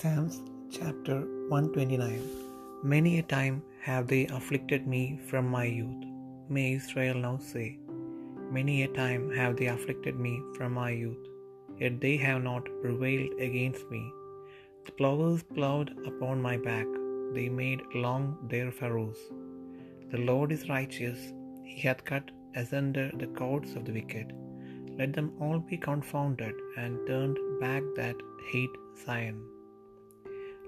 Psalms chapter 129 Many a time have they afflicted me from my youth. May Israel now say, Many a time have they afflicted me from my youth, yet they have not prevailed against me. The plovers plowed upon my back, they made long their furrows. The Lord is righteous, he hath cut asunder the cords of the wicked. Let them all be confounded and turned back that hate Zion.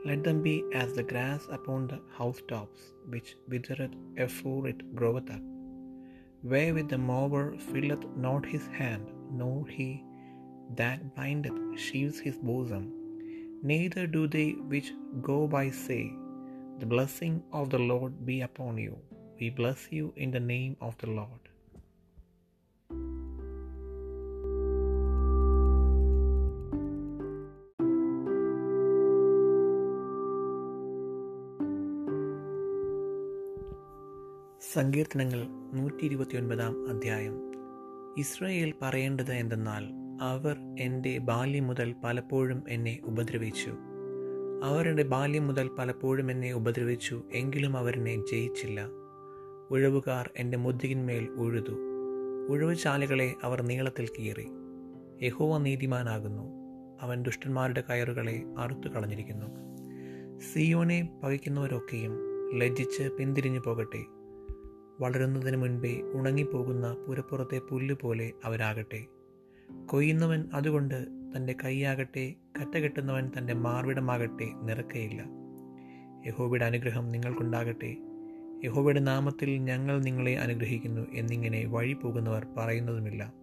Let them be as the grass upon the housetops, which withereth afore it groweth up, wherewith the mower filleth not his hand, nor he that bindeth sheaves his bosom. Neither do they which go by say, The blessing of the Lord be upon you. We bless you in the name of the Lord. സങ്കീർത്തനങ്ങൾ നൂറ്റി ഇരുപത്തിയൊൻപതാം അധ്യായം. Israel പറയേണ്ടത് എന്തെന്നാൽ അവർ എന്റെ ബാല്യം മുതൽ പലപ്പോഴും എന്നെ ഉപദ്രവിച്ചു. അവരുടെ ബാല്യം മുതൽ പലപ്പോഴും എന്നെ ഉപദ്രവിച്ചു എങ്കിലും അവരെന്നെ ജയിച്ചില്ല. ഉഴവുകാർ എന്റെ മുതുകിന്മേൽ ഉഴുതു. ഉഴവുചാലുകളെ അവർ നീളത്തിൽ കീറി. യഹോവ നീതിമാനാകുന്നു. അവൻ ദുഷ്ടന്മാരുടെ കയറുകളെ അറുത്തു കളഞ്ഞിരിക്കുന്നു സിയോനെ പകയ്ക്കുന്നവരൊക്കെയും ലജ്ജിച്ച് പിന്തിരിഞ്ഞു പോകട്ടെ വളരുന്നതിന് മുൻപേ ഉണങ്ങിപ്പോകുന്ന പുരപ്പുറത്തെ പുല്ലുപോലെ അവരാകട്ടെ. കൊയ്യുന്നവൻ അതുകൊണ്ട് തന്റെ കൈയാകട്ടെ കറ്റ കെട്ടുന്നവൻ തന്റെ മാർവിടമാകട്ടെ നിറക്കയില്ല യഹോബയുടെ അനുഗ്രഹം നിങ്ങൾക്കുണ്ടാകട്ടെ. യഹോബയുടെ നാമത്തിൽ ഞങ്ങൾ നിങ്ങളെ അനുഗ്രഹിക്കുന്നു എന്നിങ്ങനെ വഴി പോകുന്നവർ പറയുന്നതുമില്ല.